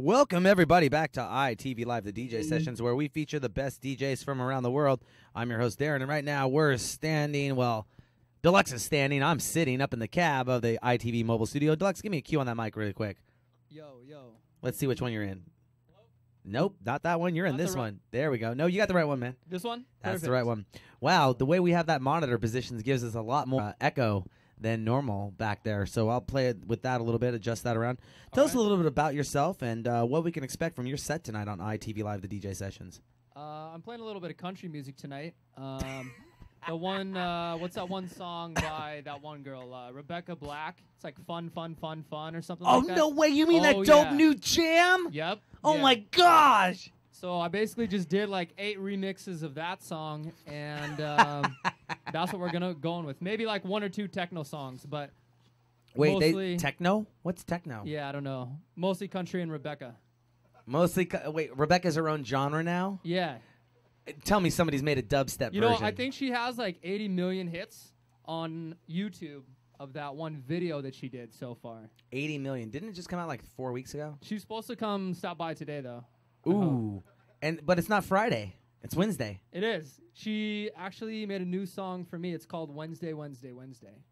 Welcome everybody back to ITV Live, the DJ sessions where we feature the best DJs from around the world. I'm your host Darren, and right now we're standing. Well, Deluxe is standing. I'm sitting up in the cab of the ITV mobile studio. Deluxe, give me a cue on that mic really quick. Yo, yo. Let's see which one you're in. Nope, not that one. You're in Not the this right- one. There we go. No, you got the right one, man. This one? That's the Perfect. right one. Wow, the way we have that monitor positions gives us a lot more uh, echo than normal back there. So I'll play it with that a little bit, adjust that around. Tell us a little bit about yourself and uh, what we can expect from your set tonight on ITV Live, the DJ sessions. Uh, I'm playing a little bit of country music tonight. Um, the one, uh, what's that one song by that one girl, uh, Rebecca Black? It's like fun, fun, fun, fun, or something Oh like that. no way! You mean Oh, that dope yeah. new jam? Yep. Oh yeah. my gosh! So I basically just did like eight remixes of that song, and um, that's what we're gonna go going with. Maybe like one or two techno songs, but Wait, they Mostly- techno? What's techno? yeah, I don't know. Mostly country and Rebecca. Mostly. co- Wait, Rebecca's her own genre now. Yeah. Tell me somebody's made a dubstep You know. I think she has like 80 million hits on YouTube of that one video that she did so far. 80 million. Didn't it just come out like four weeks ago? She's supposed to come stop by today though. Ooh, and but it's not Friday. It's Wednesday. It is. She actually made a new song for me. It's called Wednesday, Wednesday, Wednesday.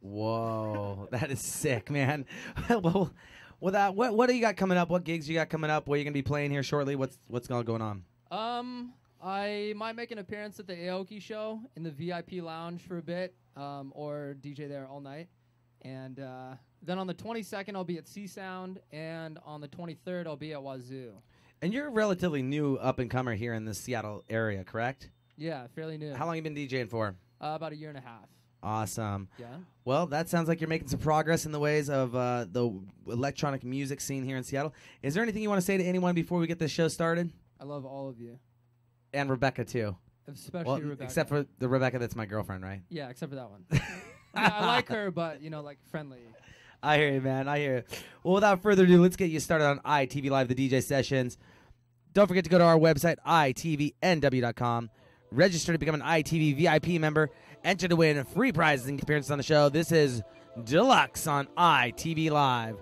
Whoa, that is sick, man. well, well, that what what do you got coming up? What gigs you got coming up? What are you gonna be playing here shortly? What's what's all going on? Um, I might make an appearance at the Aoki show in the VIP lounge for a bit, um, or DJ there all night. And uh, then on the 22nd, I'll be at Sea Sound, and on the 23rd, I'll be at Wazoo. And you're a relatively new up and comer here in the Seattle area, correct? Yeah, fairly new. How long you been DJing for? Uh, about a year and a half. Awesome. Yeah. Well, that sounds like you're making some progress in the ways of uh, the electronic music scene here in Seattle. Is there anything you want to say to anyone before we get this show started? I love all of you, And Rebecca too. especially Well, Rebecca. except for the Rebecca that's my girlfriend, right? yeah, except for that one. yeah, I like her, but you know, like friendly. I hear you, man. I hear you. Well, without further ado, let's get you started on ITV Live, the DJ sessions. Don't forget to go to our website, itvnw.com. Register to become an ITV VIP member. Enter to win free prizes and appearances on the show. This is Deluxe on ITV Live.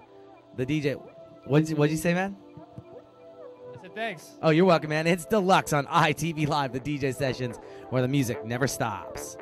The DJ. What'd you, what'd you say, man? I said thanks. Oh, you're welcome, man. It's Deluxe on ITV Live, the DJ sessions, where the music never stops.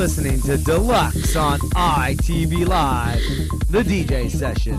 Listening to Deluxe on ITV Live, the DJ session.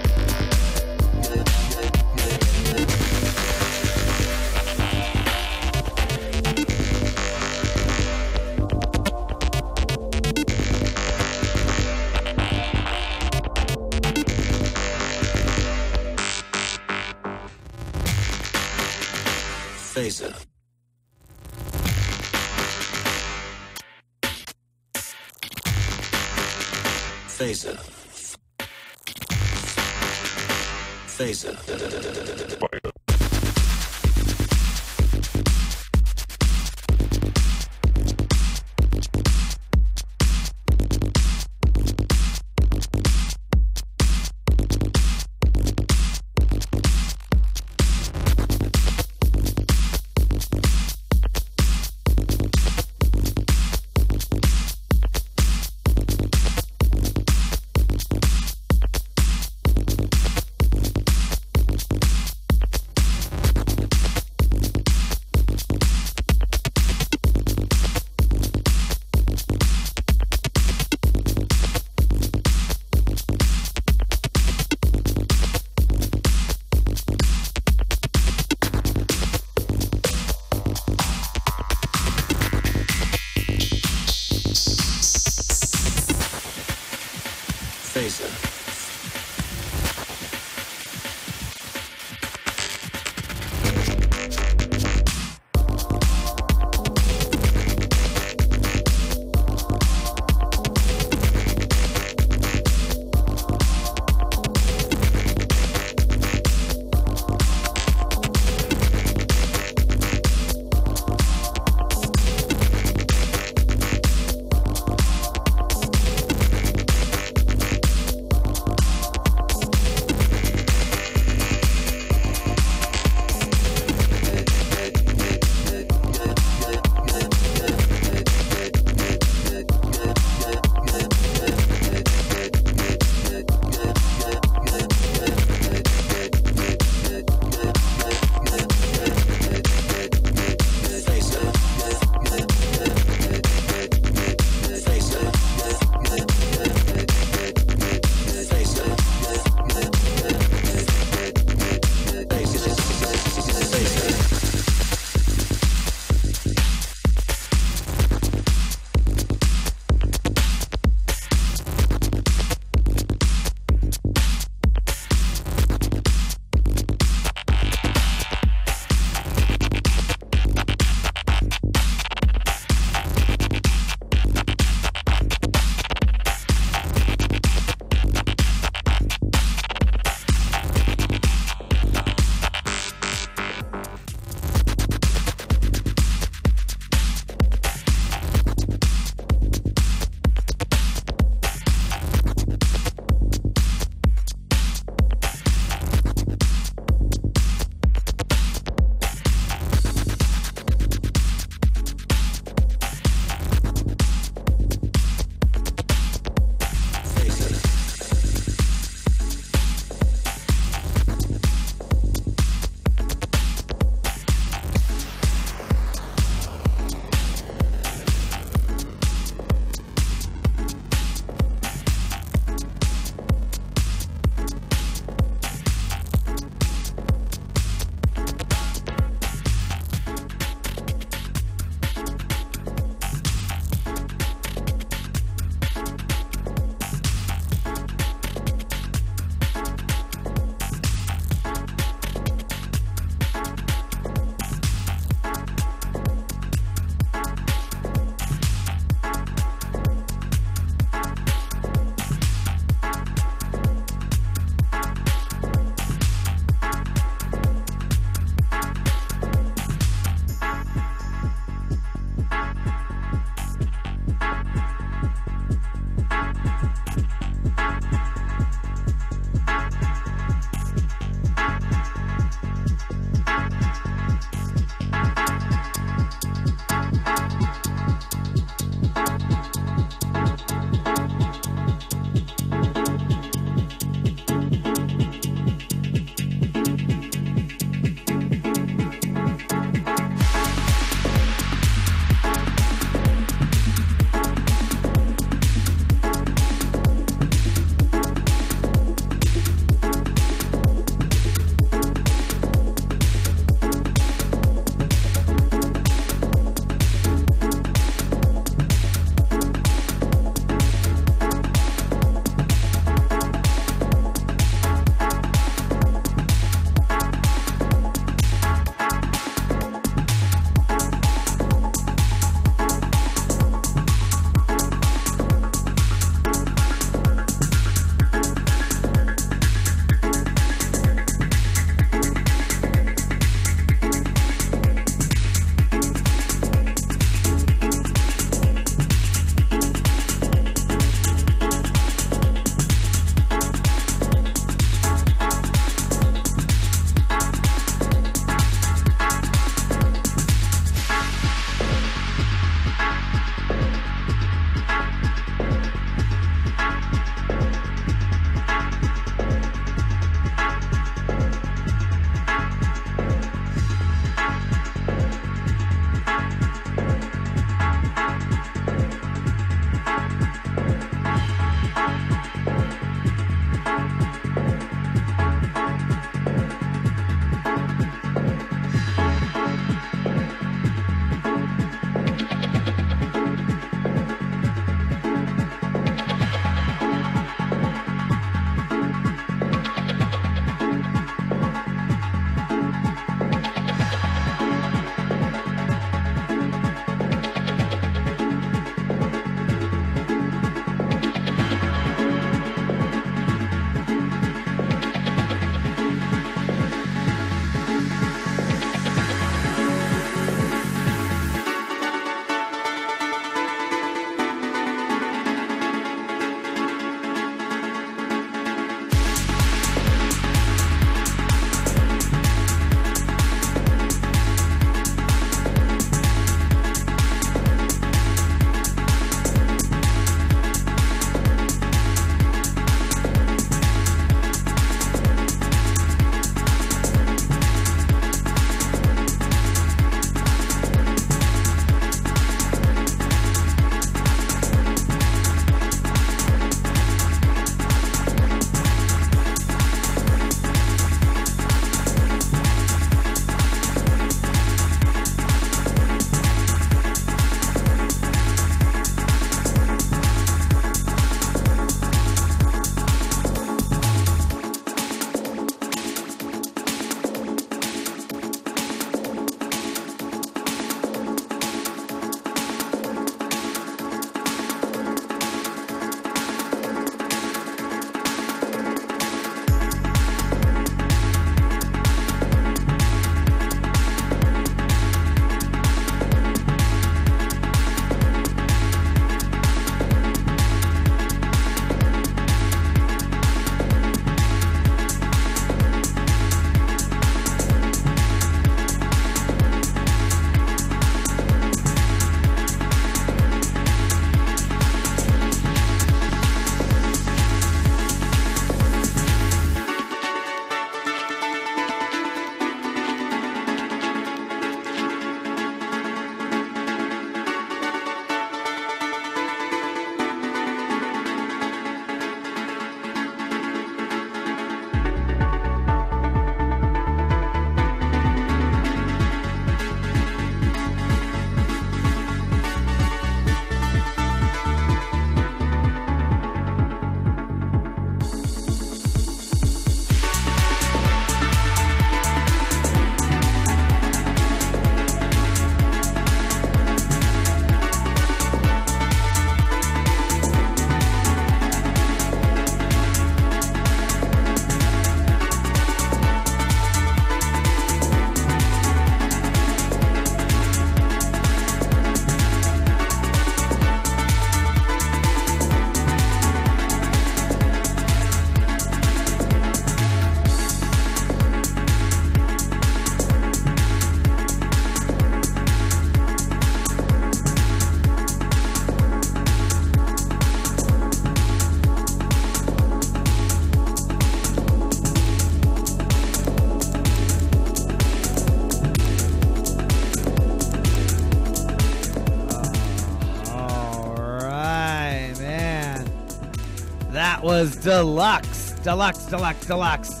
Deluxe, deluxe, deluxe, deluxe.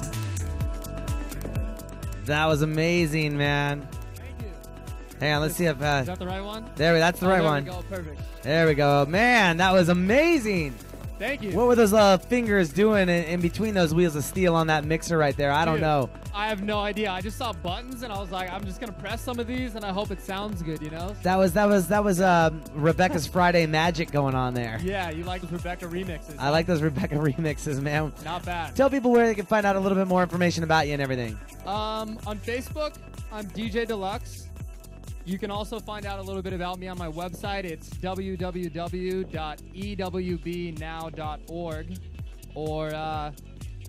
That was amazing, man. Thank you. Hang on, let's see if uh, Is that the right one? there. we- That's the Oh, right there one. We go. Perfect. There we go, man. That was amazing. Thank you. What were those uh, fingers doing in, in between those wheels of steel on that mixer right there? I don't know. I have no idea. I just saw buttons and I was like, I'm just gonna press some of these and I hope it sounds good, you know? That was that was that was um, Rebecca's Friday magic going on there. Yeah, you like those Rebecca remixes. I like those Rebecca remixes, man. Not bad. Tell people where they can find out a little bit more information about you and everything. Um, on Facebook, I'm DJ Deluxe. You can also find out a little bit about me on my website. It's www.ewbnow.org or uh,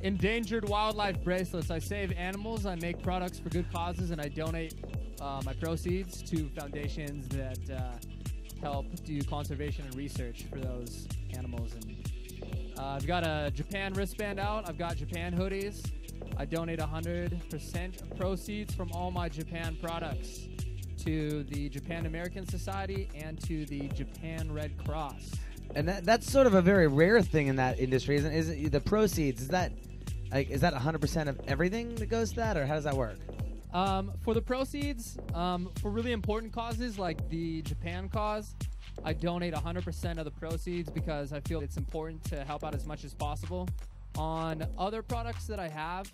Endangered Wildlife Bracelets. I save animals, I make products for good causes, and I donate uh, my proceeds to foundations that uh, help do conservation and research for those animals. And uh, I've got a Japan wristband out. I've got Japan hoodies. I donate 100% of proceeds from all my Japan products to the Japan American Society and to the Japan Red Cross. And that, that's sort of a very rare thing in that industry, isn't? Is it, the proceeds? Is that like is that 100% of everything that goes to that, or how does that work? Um, for the proceeds, um, for really important causes like the Japan cause, I donate 100% of the proceeds because I feel it's important to help out as much as possible. On other products that I have,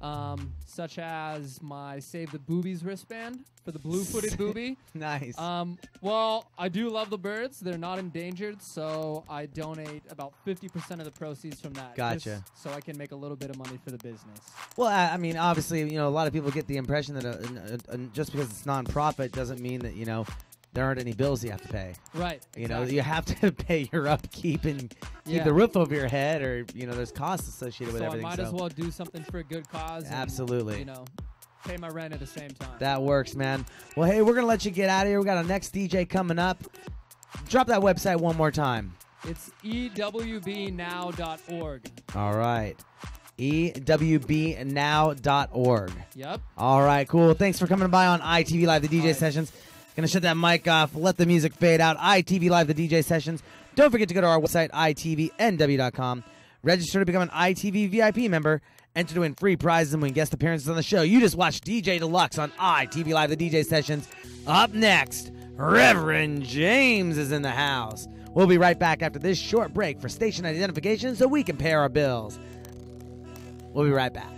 um, such as my Save the Boobies wristband for the blue footed booby. Nice. Um, well, I do love the birds. They're not endangered, so I donate about 50% of the proceeds from that. Gotcha. just So I can make a little bit of money for the business. well, I, I mean, obviously, you know, a lot of people get the impression that a, a, a, just because it's nonprofit doesn't mean that you know there aren't any bills you have to pay. Right. You know, you have to pay your upkeep and keep Yeah. the roof over your head, or you know, there's costs associated with so I might so as well do something for a good cause. and, Absolutely. you know, pay my rent at the same time. that works, man. Well, hey, we're gonna let you get out of here. We got our next DJ coming up. Drop that website one more time. it's ewbnow.org. All right. Ewbnow.org. Yep. All right, cool. Thanks for coming by on ITV Live, the DJ right. sessions. Gonna shut that mic off, let the music fade out. ITV Live, the DJ sessions. Don't forget to go to our website, itvnw.com. Register to become an ITV VIP member. Enter to win free prizes and win guest appearances on the show. You just watched DJ Deluxe on ITV Live, the DJ sessions. Up next, Reverend James is in the house. We'll be right back after this short break for station identification so we can pay our bills. We'll be right back.